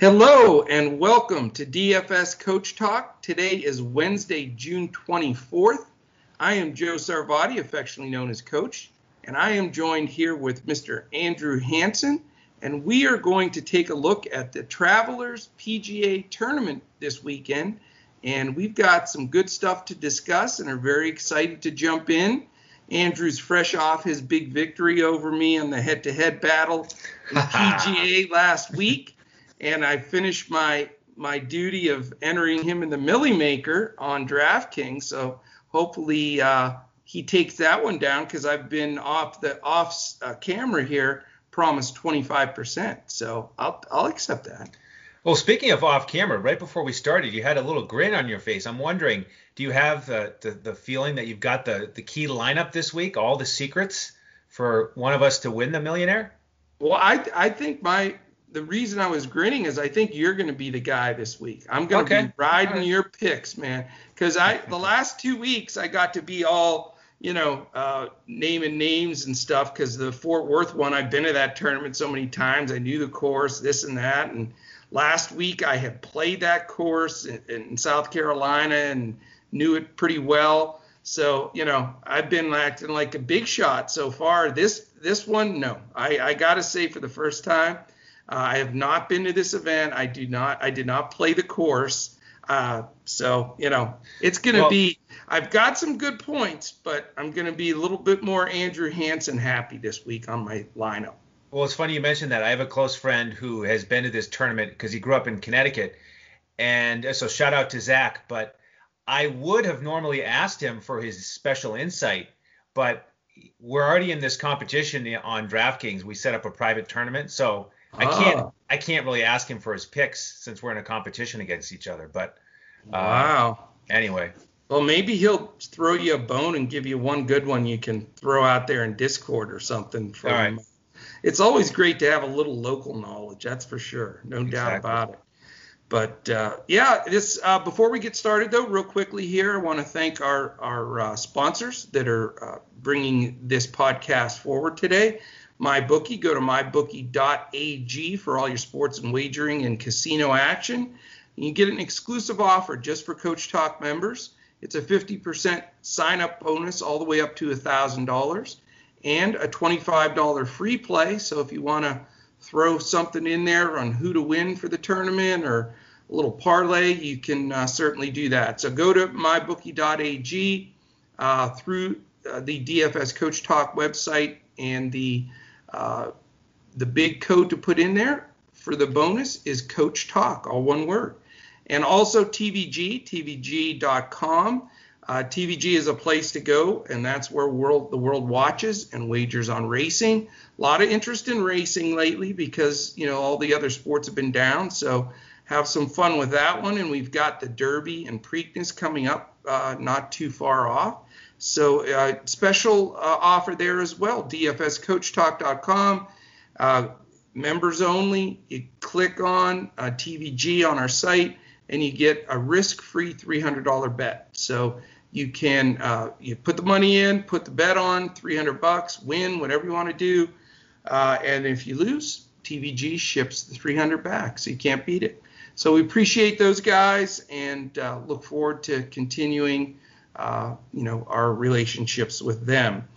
Hello and welcome to DFS Coach Talk. Today is Wednesday, June 24th. I am Joe Sarvati, affectionately known as Coach, and I am joined here with Mr. Andrew Hanson, and we are going to take a look at the Travelers PGA tournament this weekend. And we've got some good stuff to discuss and are very excited to jump in. Andrew's fresh off his big victory over me in the head to head battle in PGA last week and I finished my my duty of entering him in the Milly Maker on DraftKings. So hopefully uh, he takes that one down because I've been off the off uh, camera here, promised 25%. So I'll I'll accept that. Well, speaking of off camera, right before we started, you had a little grin on your face. I'm wondering, do you have the, the, the feeling that you've got the, the key lineup this week, all the secrets for one of us to win the millionaire? Well, I I think my the reason I was grinning is I think you're going to be the guy this week. I'm going to okay. be riding right. your picks, man. Because I the last two weeks I got to be all you know uh, naming names and stuff. Because the Fort Worth one, I've been to that tournament so many times. I knew the course, this and that. And last week I had played that course in, in South Carolina and knew it pretty well. So you know I've been acting like a big shot so far. This this one, no, I, I got to say for the first time I have not been to this event. I do not. I did not play the course. Uh, so you know, it's going to well, be. I've got some good points, but I'm going to be a little bit more Andrew Hanson happy this week on my lineup. Well, it's funny you mentioned that. I have a close friend who has been to this tournament because he grew up in Connecticut, and uh, so shout out to Zach. But I would have normally asked him for his special insight, but we're already in this competition on DraftKings. We set up a private tournament, so I can't ah. I can't really ask him for his picks since we're in a competition against each other. But uh, wow. Anyway. Well, maybe he'll throw you a bone and give you one good one you can throw out there in Discord or something. From, All right. It's always great to have a little local knowledge. That's for sure. No exactly. doubt about it. But uh, yeah, this uh, before we get started though, real quickly here, I want to thank our our uh, sponsors that are uh, bringing this podcast forward today. MyBookie. Go to mybookie.ag for all your sports and wagering and casino action. You get an exclusive offer just for Coach Talk members. It's a 50% sign up bonus all the way up to $1,000 and a $25 free play. So if you want to throw something in there on who to win for the tournament or a little parlay, you can uh, certainly do that. So go to mybookie.ag uh, through uh, the DFS Coach Talk website and the uh, the big code to put in there for the bonus is Coach Talk, all one word. And also TVG, TVG.com. Uh, TVG is a place to go, and that's where world the world watches and wagers on racing. A lot of interest in racing lately because you know all the other sports have been down. So have some fun with that one. And we've got the Derby and Preakness coming up, uh, not too far off. So uh, special uh, offer there as well. DFSCoachTalk.com. Uh, members only. You click on uh, TVG on our site, and you get a risk-free $300 bet. So you can uh, you put the money in, put the bet on, 300 bucks, win whatever you want to do, uh, and if you lose, TVG ships the 300 back, so you can't beat it. So we appreciate those guys and look forward to continuing uh, you know, our relationships with them.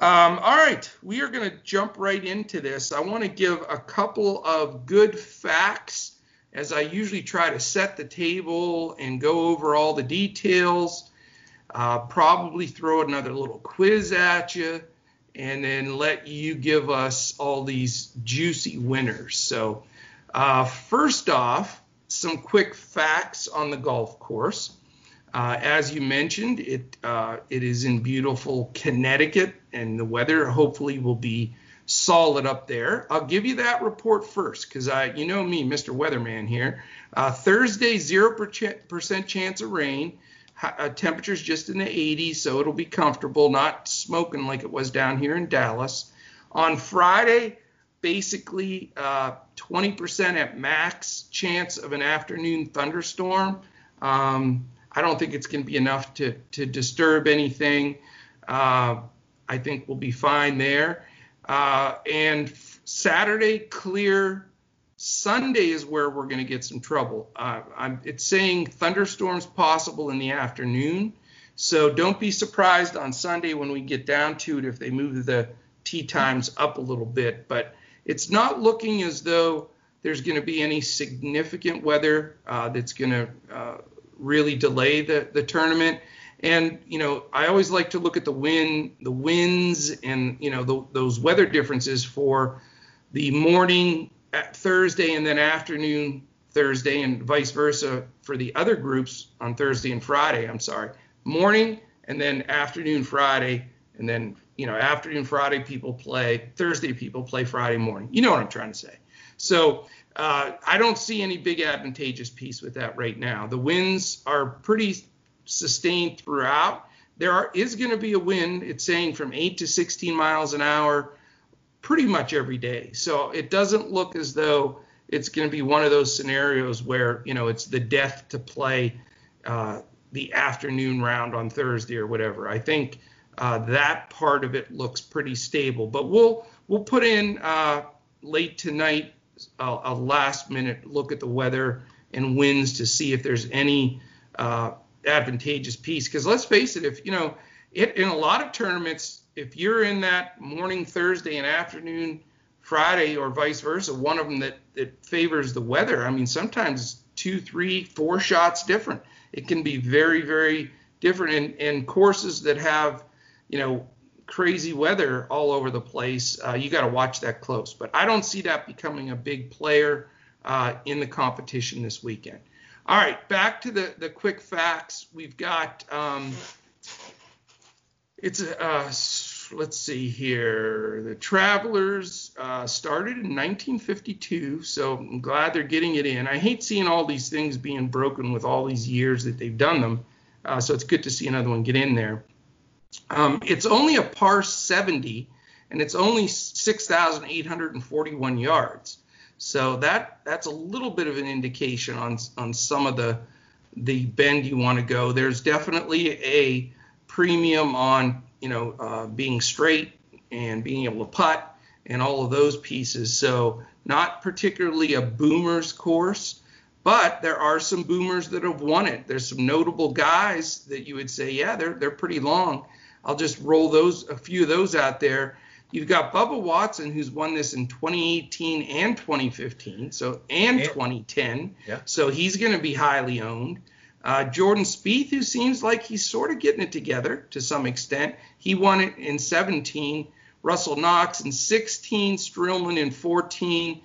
Um, all right, we are going to jump right into this. I want to give a couple of good facts as I usually try to set the table and go over all the details. Uh, probably throw another little quiz at you and then let you give us all these juicy winners. So, uh, first off, some quick facts on the golf course. Uh, as you mentioned, it uh, it is in beautiful Connecticut, and the weather hopefully will be solid up there. I'll give you that report first, because I, you know me, Mr. Weatherman here. Uh, Thursday, zero percent chance of rain. Uh, temperatures just in the 80s, so it'll be comfortable, not smoking like it was down here in Dallas. On Friday, basically 20% uh, at max chance of an afternoon thunderstorm. Um, I don't think it's going to be enough to, to disturb anything. Uh, I think we'll be fine there. Uh, and Saturday, clear Sunday is where we're going to get some trouble. Uh, it's saying thunderstorms possible in the afternoon. So don't be surprised on Sunday when we get down to it if they move the tee times up a little bit. But it's not looking as though there's going to be any significant weather uh, that's going to uh, really delay the, the tournament. And you know, I always like to look at the wind, the winds, and you know the, those weather differences for the morning uh, Thursday and then afternoon Thursday, and vice versa for the other groups on Thursday and Friday. I'm sorry, morning and then afternoon Friday, and then you know afternoon Friday people play, Thursday people play Friday morning. You know what I'm trying to say. So uh, I don't see any big advantageous piece with that right now. The winds are pretty sustained throughout. There are, is going to be a wind. It's saying from 8 to 16 miles an hour pretty much every day. So it doesn't look as though it's going to be one of those scenarios where you know it's the death to play uh, the afternoon round on Thursday or whatever. I think uh, that part of it looks pretty stable. But we'll we'll put in uh, late tonight a, a, last minute look at the weather and winds to see if there's any uh, advantageous piece. Because let's face it, if you know, it in a lot of tournaments, if you're in that morning Thursday and afternoon Friday or vice versa, one of them that that favors the weather. I mean, sometimes two, three, four shots different. It can be very, very different. And, and courses that have, you know, crazy weather all over the place, uh, you got to watch that close. But I don't see that becoming a big player uh, in the competition this weekend. All right, back to the, the quick facts. We've got um, it's a uh, let's see here. The Travelers uh, started in 1952, so I'm glad they're getting it in. I hate seeing all these things being broken with all these years that they've done them, uh, so it's good to see another one get in there. Um, it's only a par 70, and it's only 6,841 yards. So that that's a little bit of an indication on on some of the the bend you want to go. There's definitely a premium on you know uh, being straight and being able to putt and all of those pieces. So not particularly a boomers course, but there are some boomers that have won it. There's some notable guys that you would say, yeah, they're they're pretty long. I'll just roll those a few of those out there. You've got Bubba Watson, who's won this in 2018 and 2015, so and, and 2010. Yeah. So he's going to be highly owned. Uh, Jordan Spieth, who seems like he's sort of getting it together to some extent, he won it in 17. Russell Knox in 16, Streelman in 14,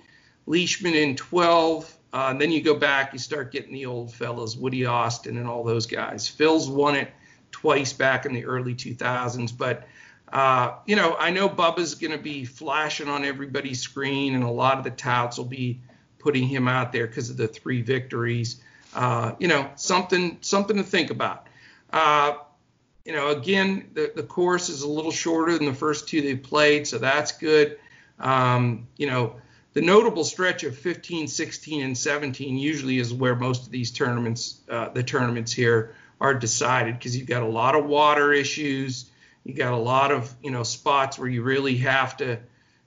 Leishman in 12. Uh, and then you go back, you start getting the old fellows, Woody Austin and all those guys. Phil's won it twice back in the early 2000s, but uh, you know, I know Bubba's going to be flashing on everybody's screen, and a lot of the touts will be putting him out there because of the three victories. Uh, you know, something something to think about. Uh, you know, again, the, the course is a little shorter than the first two they played, so that's good. Um, you know, the notable stretch of 15, 16, and 17 usually is where most of these tournaments, uh, the tournaments here, are decided because you've got a lot of water issues. You got a lot of you know spots where you really have to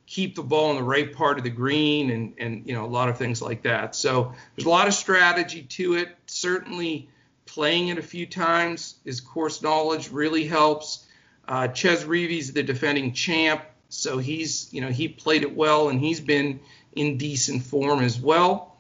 keep the ball in the right part of the green and and you know a lot of things like that. So there's a lot of strategy to it. Certainly playing it a few times is course knowledge really helps. Uh, Chez Reavie's the defending champ, so he's you know he played it well and he's been in decent form as well.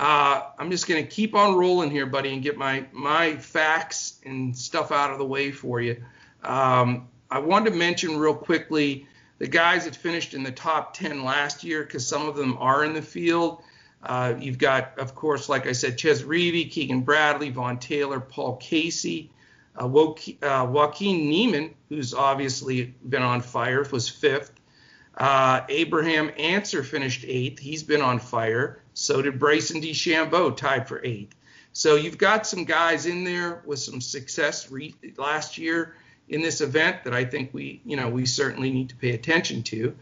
Uh, I'm just going to keep on rolling here, buddy, and get my my facts and stuff out of the way for you. Um, I wanted to mention real quickly the guys that finished in the top 10 last year because some of them are in the field. Uh, you've got, of course, like I said, Chez Reavie, Keegan Bradley, Vaughn Taylor, Paul Casey, uh, uh, Joaquin Niemann, who's obviously been on fire, was fifth. Uh, Abraham Ancer finished eighth. He's been on fire. So did Bryson DeChambeau, tied for eighth. So you've got some guys in there with some success re- last year in this event that I think we, you know, we certainly need to pay attention to.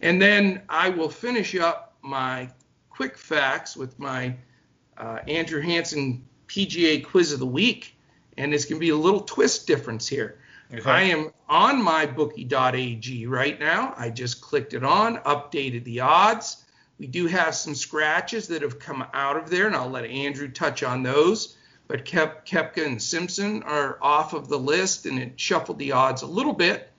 And then I will finish up my quick facts with my uh, Andrew Hansen PGA Quiz of the Week, and it's going to be a little twist difference here. Okay. I am on my bookie.ag right now. I just clicked it on, updated the odds. We do have some scratches that have come out of there, and I'll let Andrew touch on those. But Kep, Koepka and Simpson are off of the list, and it shuffled the odds a little bit.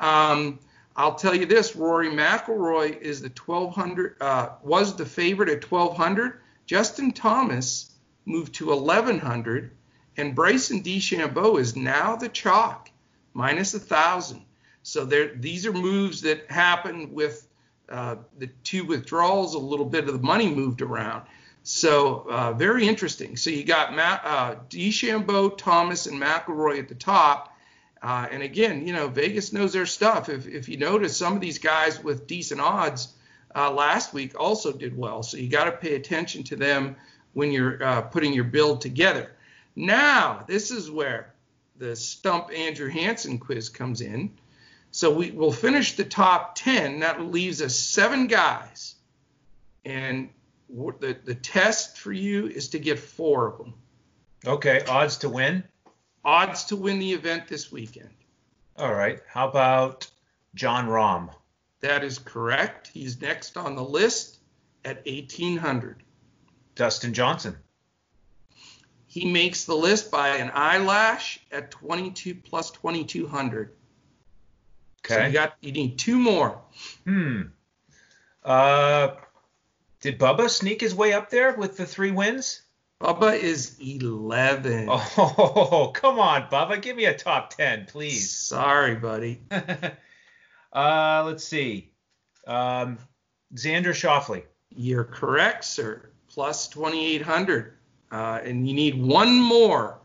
Um, I'll tell you this: Rory McIlroy is the 1200 uh, was the favorite at 1200. Justin Thomas moved to 1100, and Bryson DeChambeau is now the chalk minus a thousand. So there, these are moves that happen with uh, the two withdrawals. A little bit of the money moved around. So uh, very interesting. So you got Matt, uh, DeChambeau, Thomas, and McIlroy at the top. Uh, and again, you know, Vegas knows their stuff. If, if you notice, some of these guys with decent odds uh, last week also did well. So you got to pay attention to them when you're uh, putting your build together. Now, this is where the Stump Andrew Hansen quiz comes in. So we will finish the top 10. That leaves us seven guys. And the, the test for you is to get four of them. Okay, odds to win? Odds to win the event this weekend. All right. How about Jon Rahm? That is correct. He's next on the list at 1800. Dustin Johnson. He makes the list by an eyelash at 22 plus 2200. Okay. So you got you need two more. Hmm. Uh, did Bubba sneak his way up there with the three wins? Bubba is 11. Oh, come on, Bubba. Give me a top 10, please. Sorry, buddy. uh, let's see. Um, Xander Schauffele. You're correct, sir. Plus 2,800. Uh, and you need one more.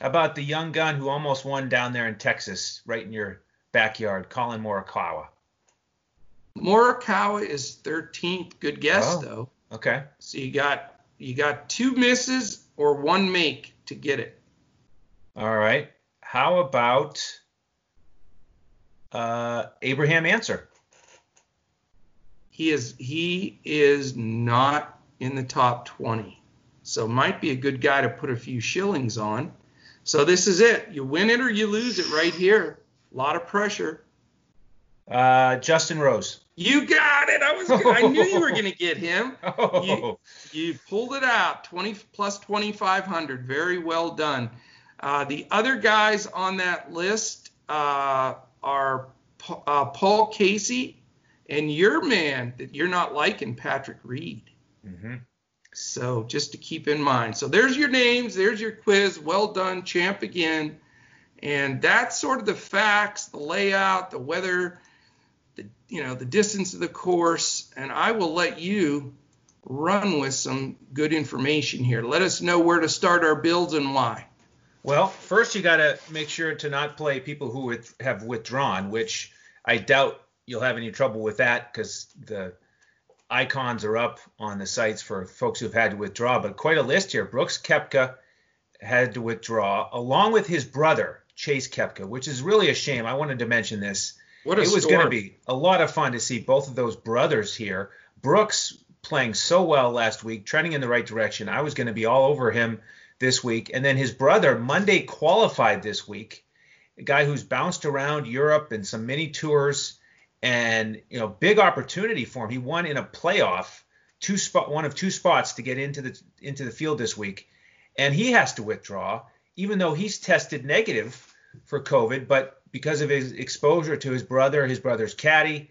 About the young gun who almost won down there in Texas, right in your backyard, Collin Morikawa? Morikawa is 13th. Good guess, oh, though. Okay. So you got you got two misses or one make to get it. All right. How about uh, Abraham Ancer? He is he is not in the top 20. So might be a good guy to put a few shillings on. So this is it. You win it or you lose it right here. A lot of pressure. Uh, Justin Rose. You got it. I was. I knew you were going to get him. Oh. You, you, pulled it out. 20 plus 2,500. Very well done. Uh, the other guys on that list uh, are uh, Paul Casey and your man that you're not liking, Patrick Reed. Mm-hmm. So just to keep in mind. So there's your names. There's your quiz. Well done, champ again. And that's sort of the facts, the layout, the weather the you know the distance of the course, and I will let you run with some good information here. Let us know where to start our builds and why. Well, first you got to make sure to not play people who have withdrawn, which I doubt you'll have any trouble with that because the icons are up on the sites for folks who've had to withdraw. But quite a list here. Brooks Koepka had to withdraw, along with his brother Chase Koepka, which is really a shame. I wanted to mention this. What a it was going to be a lot of fun to see both of those brothers here. Brooks playing so well last week, trending in the right direction. I was going to be all over him this week. And then his brother Monday qualified this week, a guy who's bounced around Europe and some mini tours, and you know, big opportunity for him. He won in a playoff, two spot, one of two spots to get into the into the field this week, and he has to withdraw, even though he's tested negative for COVID, but because of his exposure to his brother, his brother's caddy,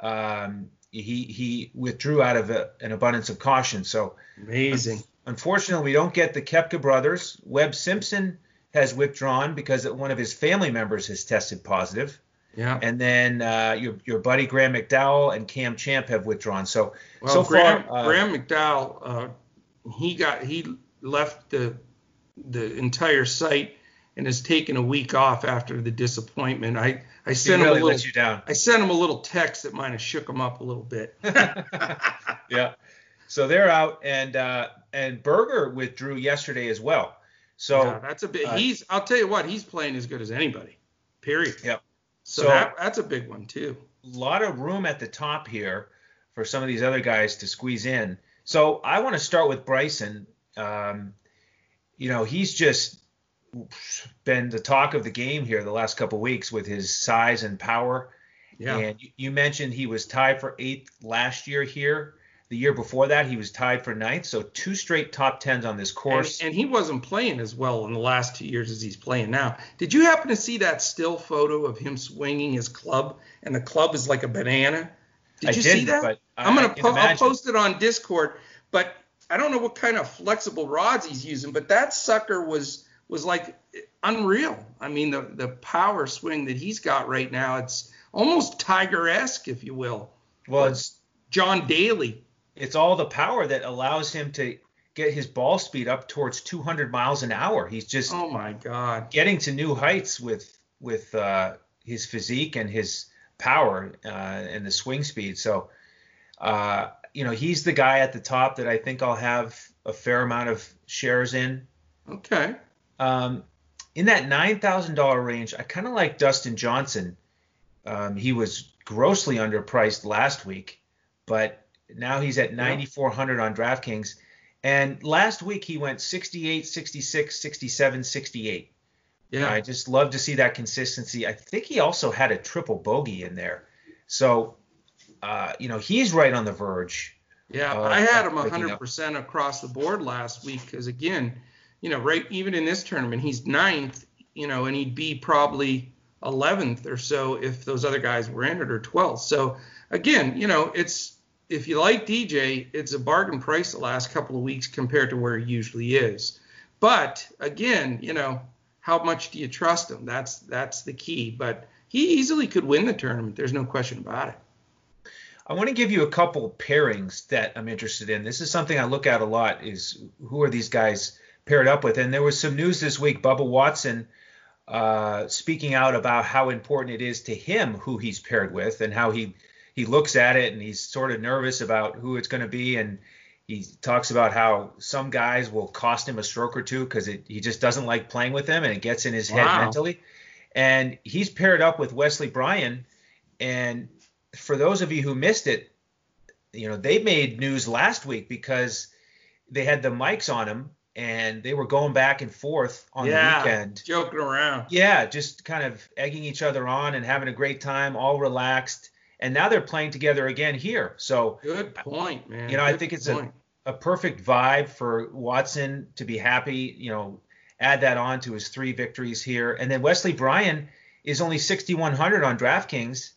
um, he he withdrew out of a, an abundance of caution. So amazing. Unfortunately, we don't get the Koepka brothers. Webb Simpson has withdrawn because one of his family members has tested positive. Yeah. And then uh, your your buddy Graham McDowell and Cam Champ have withdrawn. So well, so Graham, far, uh, Graham McDowell, uh, he got he left the the entire site and has taken a week off after the disappointment. I I sent really him a little. you down. I sent him a little text that might have shook him up a little bit. yeah. So they're out, and uh, and Berger withdrew yesterday as well. So yeah, that's a bit. Uh, he's. I'll tell you what. He's playing as good as anybody. Period. Yep. So, so that, that's a big one too. A lot of room at the top here for some of these other guys to squeeze in. So I want to start with Bryson. Um, you know, he's just been the talk of the game here the last couple weeks with his size and power. Yeah. And you mentioned he was tied for eighth last year here. The year before that, he was tied for ninth. So two straight top tens on this course. And, and, he wasn't playing as well in the last two years as he's playing now. Did you happen to see that still photo of him swinging his club, and the club is like a banana? Did I you see that? I'm gonna po- I'll post it on Discord, but I don't know what kind of flexible rods he's using, but that sucker was was like eh, unreal. I mean, the the power swing that he's got right now, it's almost Tiger-esque, if you will. Well, it's John Daly. It's all the power that allows him to get his ball speed up towards 200 miles an hour. He's just oh my god, getting to new heights with with uh, his physique and his power uh, and the swing speed. So, uh, you know, he's the guy at the top that I think I'll have a fair amount of shares in. Okay. Um, in that nine thousand dollar range, I kind of like Dustin Johnson. Um, he was grossly underpriced last week, but now he's at 9400 on DraftKings. And last week he went 68, 66, 67, 68. Yeah. I just love to see that consistency. I think he also had a triple bogey in there. So, uh, you know, he's right on the verge. Yeah, I had him 100% across the board last week because, again, you know, right, even in this tournament, he's ninth, you know, and he'd be probably 11th or so if those other guys were in it or 12th. So, again, you know, it's if you like DJ, it's a bargain price the last couple of weeks compared to where he usually is. But again, you know, how much do you trust him? That's that's the key. But he easily could win the tournament. There's no question about it. I want to give you a couple of pairings that I'm interested in. This is something I look at a lot is who are these guys paired up with? And there was some news this week. Bubba Watson uh, speaking out about how important it is to him who he's paired with and how he he looks at it and he's sort of nervous about who it's going to be and he talks about how some guys will cost him a stroke or two because he just doesn't like playing with them and it gets in his wow. head mentally. And he's paired up with Wesley Bryan. And for those of you who missed it, you know, they made news last week because they had the mics on him and they were going back and forth on yeah, the weekend. Joking around. Yeah, just kind of egging each other on and having a great time, all relaxed and now they're playing together again here. So good point, man. You know, good I think it's a, a perfect vibe for Watson to be happy. You know, add that on to his three victories here, and then Wesley Bryan is only 6,100 on DraftKings,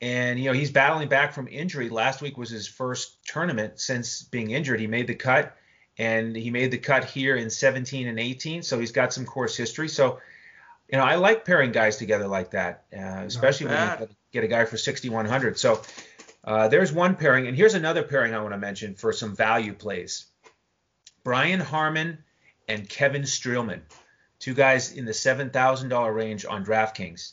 and you know he's battling back from injury. Last week was his first tournament since being injured. He made the cut, and he made the cut here in 17 and 18, so he's got some course history. So you know, I like pairing guys together like that, uh, especially when you get a guy for 6,100. So uh, there's one pairing, and here's another pairing I want to mention for some value plays. Brian Harman and Kevin Streelman, two guys in the $7,000 range on DraftKings.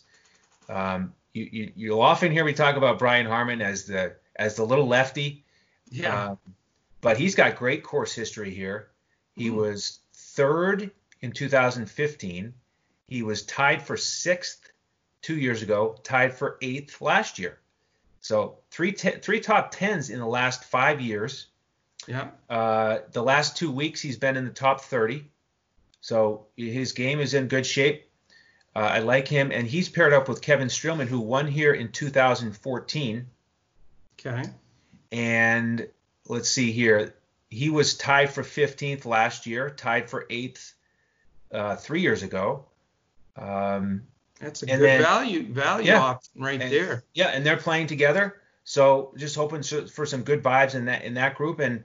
Um, you, you, will often hear me talk about Brian Harman as the as the little lefty. Yeah. Um, but he's got great course history here. He mm. was third in 2015 he was tied for sixth two years ago, tied for eighth last year. So three te- three top tens in the last five years. Yeah. Uh, the last two weeks he's been in the top 30. So his game is in good shape. Uh, I like him, and he's paired up with Kevin Streelman, who won here in 2014. Okay. And let's see here. He was tied for 15th last year, tied for eighth uh, three years ago. Um, That's a good then, value value yeah, option right and, there. Yeah, and they're playing together. So just hoping for some good vibes in that in that group. And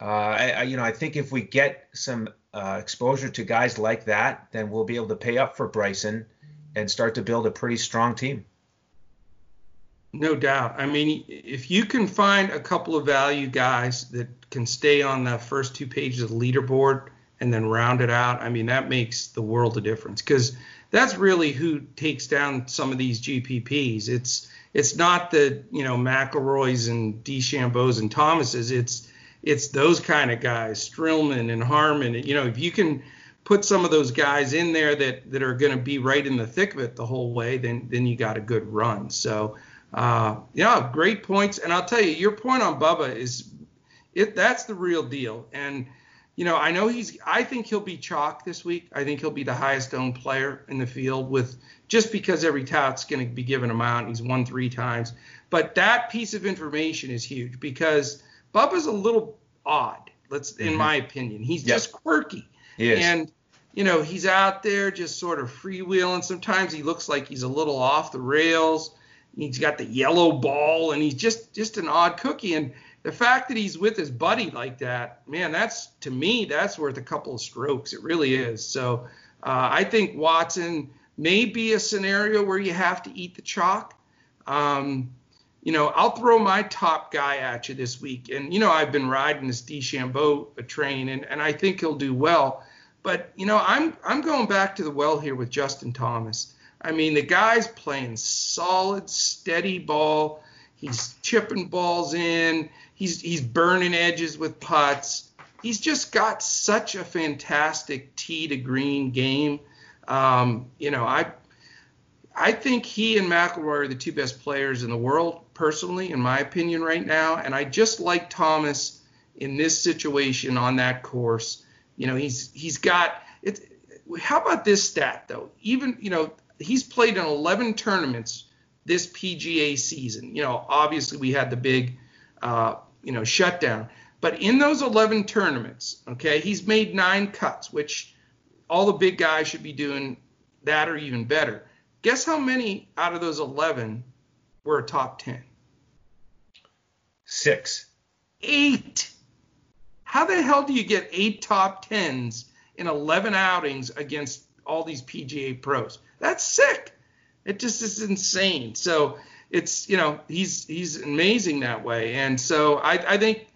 uh, I, I, you know, I think if we get some uh, exposure to guys like that, then we'll be able to pay up for Bryson and start to build a pretty strong team. No doubt. I mean, if you can find a couple of value guys that can stay on the first two pages of the leaderboard and then round it out, I mean, that makes the world of difference because that's really who takes down some of these GPPs. It's it's not the you know McIlroys and DeChambeaus and Thomases. It's it's those kind of guys, Streelman and Harman. You know, if you can put some of those guys in there that that are going to be right in the thick of it the whole way, then then you got a good run. So uh, yeah, great points. And I'll tell you, your point on Bubba is it that's the real deal. And you know, I know he's. I think he'll be chalk this week. I think he'll be the highest owned player in the field with just because every tout's going to be given him out. He's won three times, but that piece of information is huge because Bubba's a little odd. Let's, mm-hmm. in my opinion, he's yep. just quirky. And you know, he's out there just sort of freewheeling. Sometimes he looks like he's a little off the rails. He's got the yellow ball, and he's just just an odd cookie. And the fact that he's with his buddy like that, man, that's to me that's worth a couple of strokes. It really is. So uh, I think Watson may be a scenario where you have to eat the chalk. Um, you know, I'll throw my top guy at you this week, and you know I've been riding this DeChambeau train, and and I think he'll do well. But you know, I'm I'm going back to the well here with Justin Thomas. I mean, the guy's playing solid, steady ball. He's chipping balls in. He's he's burning edges with putts. He's just got such a fantastic tee to green game. Um, you know, I I think he and McIlroy are the two best players in the world, personally, in my opinion, right now. And I just like Thomas in this situation on that course. You know, he's he's got it. How about this stat though? Even you know he's played in 11 tournaments this PGA season. You know, obviously we had the big uh, you know shutdown, but in those 11 tournaments, okay, he's made nine cuts, which all the big guys should be doing that or even better. Guess how many out of those 11 were a top 10? Six. Eight. How the hell do you get eight top tens in 11 outings against all these PGA pros? That's sick. It just is insane. So it's you know he's he's amazing that way, and so I, I think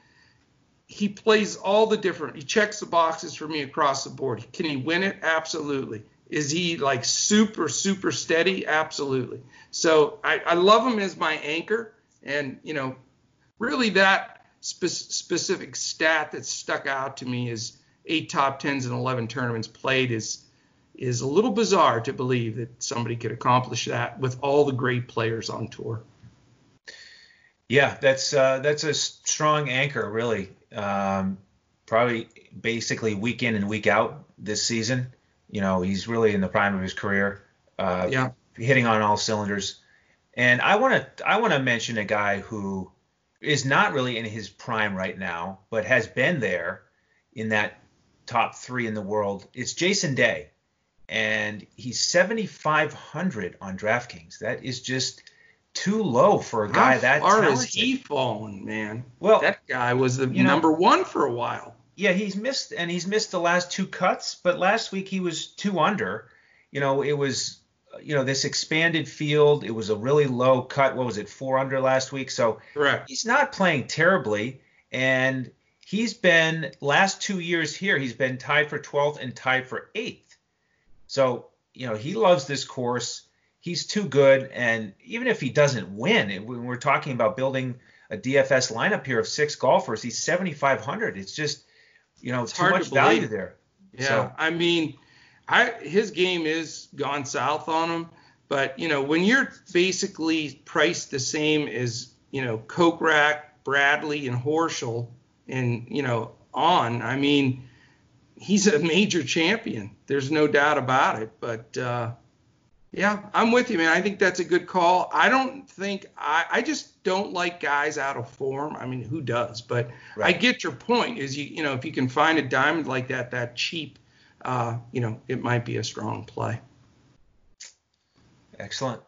he plays all the different. He checks the boxes for me across the board. Can he win it? Absolutely. Is he like super super steady? Absolutely. So I, I love him as my anchor, and you know really that spe- specific stat that stuck out to me is eight top tens and 11 tournaments played is is a little bizarre to believe that somebody could accomplish that with all the great players on tour. Yeah, that's uh, that's a strong anchor, really. Um, probably basically week in and week out this season. You know, he's really in the prime of his career. Uh, yeah, hitting on all cylinders. And I want to I want to mention a guy who is not really in his prime right now, but has been there in that top three in the world. It's Jason Day, and he's 7,500 on DraftKings. That is just too low for a guy How that far talented. is he fallen, man? Well, that guy was the number know, one for a while. Yeah, he's missed and he's missed the last two cuts, but last week he was two under. You know, it was you know this expanded field. It was a really low cut. What was it, four under last week? So Correct. he's not playing terribly, and he's been last two years here. He's been tied for 12th and tied for eighth. So you know he loves this course. He's too good, and even if he doesn't win, when we're talking about building a DFS lineup here of six golfers, he's 7,500. It's just you know it's too much to value there. Yeah, so, I mean I his game is gone south on him. But you know, when you're basically priced the same as you know Kokrak, Bradley, and Horschel, and you know on, I mean, he's a major champion. There's no doubt about it. But uh, yeah, I'm with you, man. I think that's a good call. I don't think I, I just don't like guys out of form. I mean, who does? But right. I get your point. Is you you know if you can find a diamond like that that cheap uh, you know, it might be a strong play. Excellent.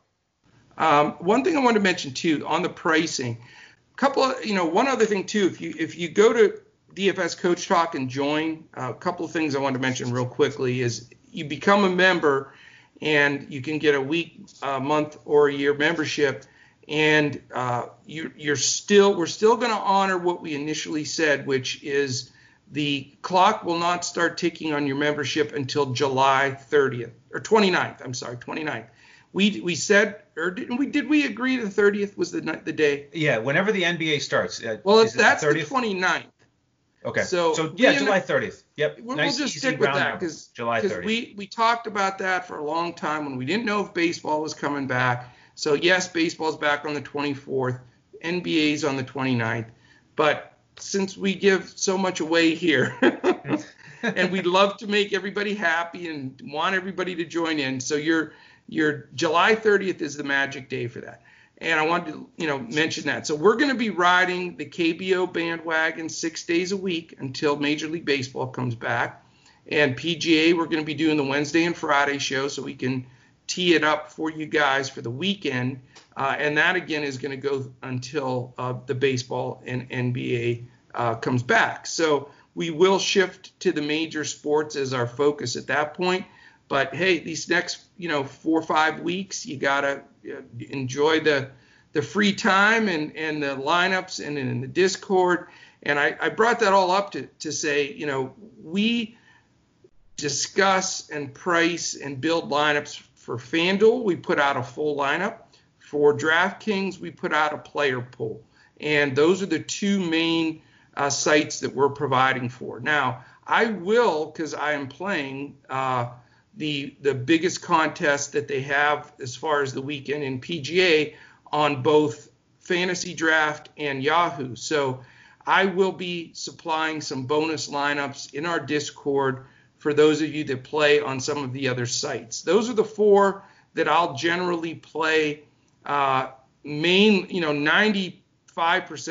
Um, one thing I wanted to mention too on the pricing, couple of, you know, one other thing too, if you if you go to DFS Coach Talk and join, uh, a couple of things I want to mention real quickly is you become a member and you can get a week, a month, or a year membership, and uh, you, you're still we're still going to honor what we initially said, which is the clock will not start ticking on your membership until July 30th or 29th. I'm sorry, 29th. We we said or did we did we agree the 30th was the night the day? Yeah, whenever the NBA starts. Uh, well, if that's the, the 29th. Okay. So, so yeah, July 30th. Yep. We'll, nice, we'll just stick with that because July 30th. We we talked about that for a long time when we didn't know if baseball was coming back. So yes, baseball's back on the 24th. NBA's on the 29th. But since we give so much away here. and we'd love to make everybody happy and want everybody to join in. So your your July 30th is the magic day for that. And I wanted to, you know, mention that. So we're going to be riding the KBO bandwagon six days a week until Major League Baseball comes back. And PGA, we're going to be doing the Wednesday and Friday show so we can tee it up for you guys for the weekend. Uh, and that again is going to go until uh, the baseball and NBA uh, comes back. So we will shift to the major sports as our focus at that point. But hey, these next you know four or five weeks, you gotta uh, enjoy the the free time and and the lineups and in the Discord. And I, I brought that all up to to say you know we discuss and price and build lineups for FanDuel. We put out a full lineup. For DraftKings, we put out a player pool. And those are the two main uh, sites that we're providing for. Now, I will, because I am playing, uh, the the biggest contest that they have as far as the weekend in PGA on both fantasy draft and Yahoo. So I will be supplying some bonus lineups in our Discord for those of you that play on some of the other sites. Those are the four that I'll generally play. Uh, main, you know, 95%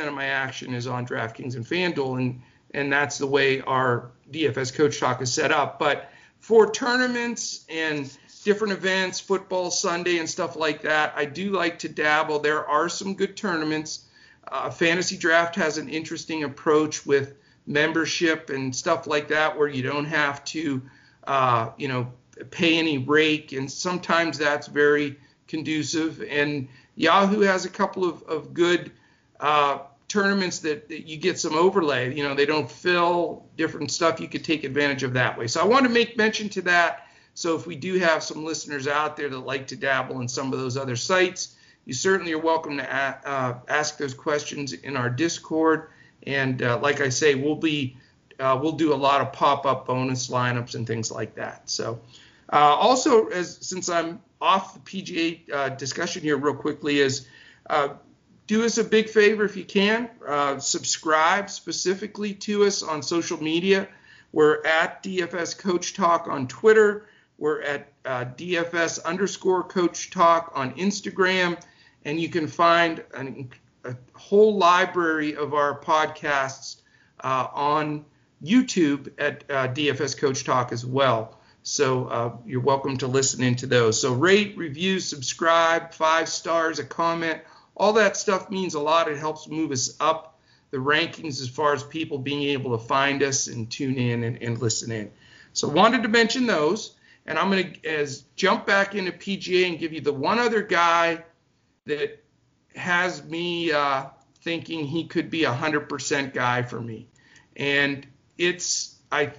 of my action is on DraftKings and FanDuel, and and that's the way our DFS Coach Talk is set up. But for tournaments and different events, football Sunday and stuff like that, I do like to dabble. There are some good tournaments. Uh, Fantasy Draft has an interesting approach with membership and stuff like that, where you don't have to, uh, you know, pay any rake, and sometimes that's very conducive. And Yahoo has a couple of, of good uh, tournaments that, that, you get some overlay. You know, they don't fill different stuff. You could take advantage of that way. So I want to make mention to that. So if we do have some listeners out there that like to dabble in some of those other sites, you certainly are welcome to a- uh, ask those questions in our Discord. And uh, like I say, we'll be uh, we'll do a lot of pop-up bonus lineups and things like that. So uh, also, as since I'm off the PGA uh, discussion here, real quickly, is uh, do us a big favor if you can. Uh, subscribe specifically to us on social media. We're at DFS Coach Talk on Twitter. We're at uh, DFS underscore Coach Talk on Instagram. And you can find an, a whole library of our podcasts uh, on YouTube at uh, DFS Coach Talk as well. So uh, you're welcome to listen into those. So rate, review, subscribe, five stars, a comment all that stuff means a lot. It helps move us up the rankings as far as people being able to find us and tune in and, and listen in. So wanted to mention those, and I'm going to as jump back into PGA and give you the one other guy that has me uh, thinking he could be a hundred percent guy for me, and it's I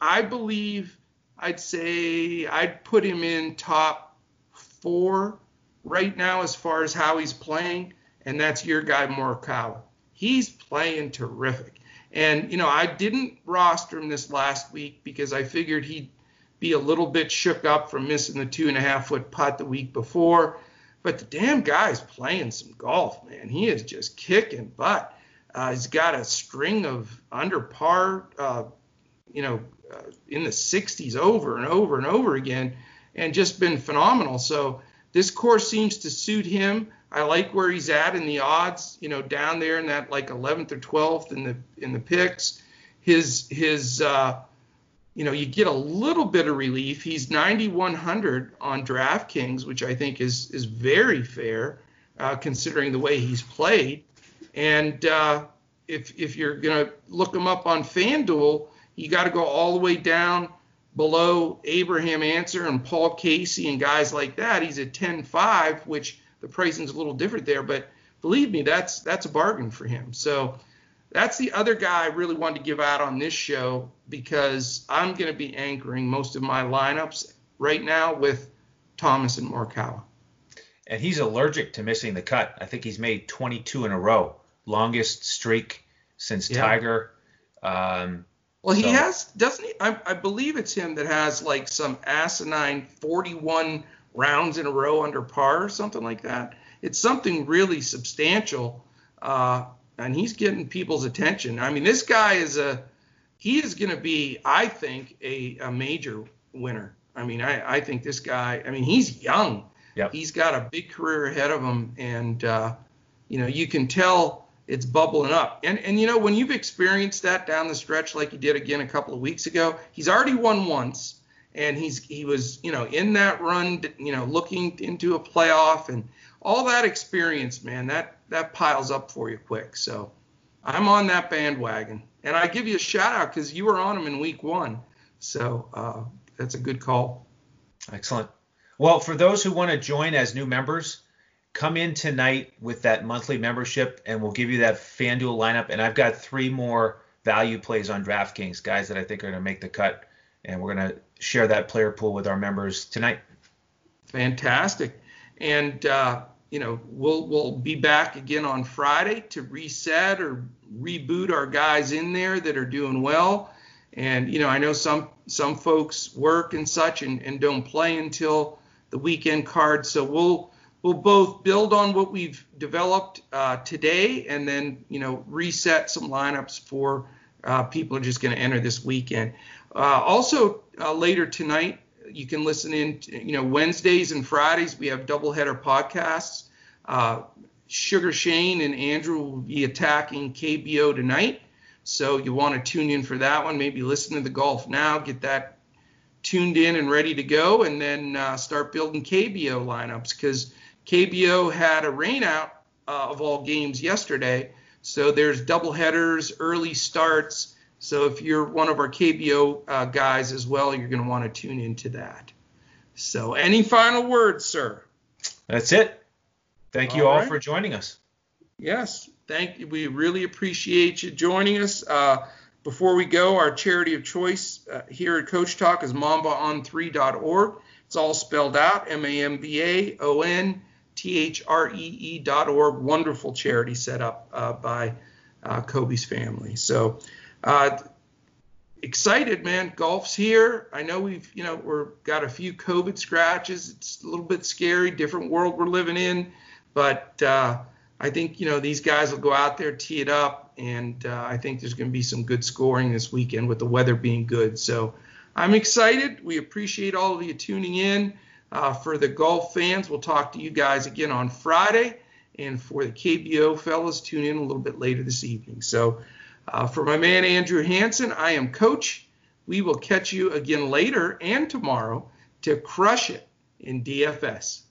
I believe I'd say I'd put him in top four right now as far as how he's playing, and that's your guy Morikawa. He's playing terrific. And you know, I didn't roster him this last week because I figured he'd be a little bit shook up from missing the two and a half foot putt the week before. But the damn guy's playing some golf, man. He is just kicking butt. Uh, he's got a string of under par, uh, you know, uh, in the 60s over and over and over again, and just been phenomenal. So this course seems to suit him. I like where he's at in the odds, you know, down there in that like 11th or 12th in the in the picks. His his uh, you know, you get a little bit of relief. He's 9100 on DraftKings, which I think is is very fair uh, considering the way he's played. And uh, if if you're gonna look him up on FanDuel, you got to go all the way down below Abraham Ancer and Paul Casey and guys like that. He's at 10.5, which the pricing's a little different there, but believe me, that's that's a bargain for him. So that's the other guy I really wanted to give out on this show because I'm going to be anchoring most of my lineups right now with Thomas and Morikawa. And he's allergic to missing the cut. I think he's made 22 in a row, longest streak since yeah. Tiger. Um, well, he so. has, doesn't he? I, I, believe it's him that has like some asinine 41 rounds in a row under par or something like that. It's something really substantial, uh, and he's getting people's attention. I mean, this guy is a, he is going to be, I think, a, a major winner. I mean, I, I think this guy, I mean, he's young. Yep. He's got a big career ahead of him, and uh, you know you can tell it's bubbling up. And and you know when you've experienced that down the stretch like you did again a couple of weeks ago, he's already won once, and he's he was you know in that run, you know looking into a playoff and all that experience, man. That that piles up for you quick. So I'm on that bandwagon, and I give you a shout out because you were on him in week one. So uh, that's a good call. Excellent. Well, for those who want to join as new members, come in tonight with that monthly membership and we'll give you that FanDuel lineup. And I've got three more value plays on DraftKings, guys that I think are going to make the cut. And we're going to share that player pool with our members tonight. Fantastic. And, uh, you know, we'll we'll be back again on Friday to reset or reboot our guys in there that are doing well. And you know, I know some some folks work and such and, and don't play until the weekend card. So we'll we'll both build on what we've developed uh, today and then you know reset some lineups for uh, people are just going to enter this weekend. Uh, also uh, later tonight, you can listen in. You know Wednesdays and Fridays we have doubleheader podcasts. Uh, Sugar Shane and Andrew will be attacking KBO tonight, so you want to tune in for that one. Maybe listen to the golf now, get that tuned in and ready to go, and then uh, start building KBO lineups because KBO had a rainout uh, of all games yesterday. So there's double headers, early starts. So if you're one of our KBO uh, guys as well, you're going to want to tune into that. So any final words, sir? That's it. Thank you all, all right. for joining us. Yes, thank you. We really appreciate you joining us. Uh, before we go, our charity of choice uh, here at Coach Talk is mambaon3.org. It's all spelled out M T H R E E dot org. Wonderful charity set up uh, by uh, Kobe's family. So uh, excited, man. Golf's here. I know we've, you know, we're got a few COVID scratches. It's a little bit scary, different world we're living in, but uh, I think, you know, these guys will go out there, tee it up, and uh, I think there's going to be some good scoring this weekend with the weather being good. So I'm excited. We appreciate all of you tuning in. Uh, for the golf fans, we'll talk to you guys again on Friday. And for the KBO fellas, tune in a little bit later this evening. So uh, for my man Andrew Hanson, I am Coach. We will catch you again later and tomorrow to crush it in DFS.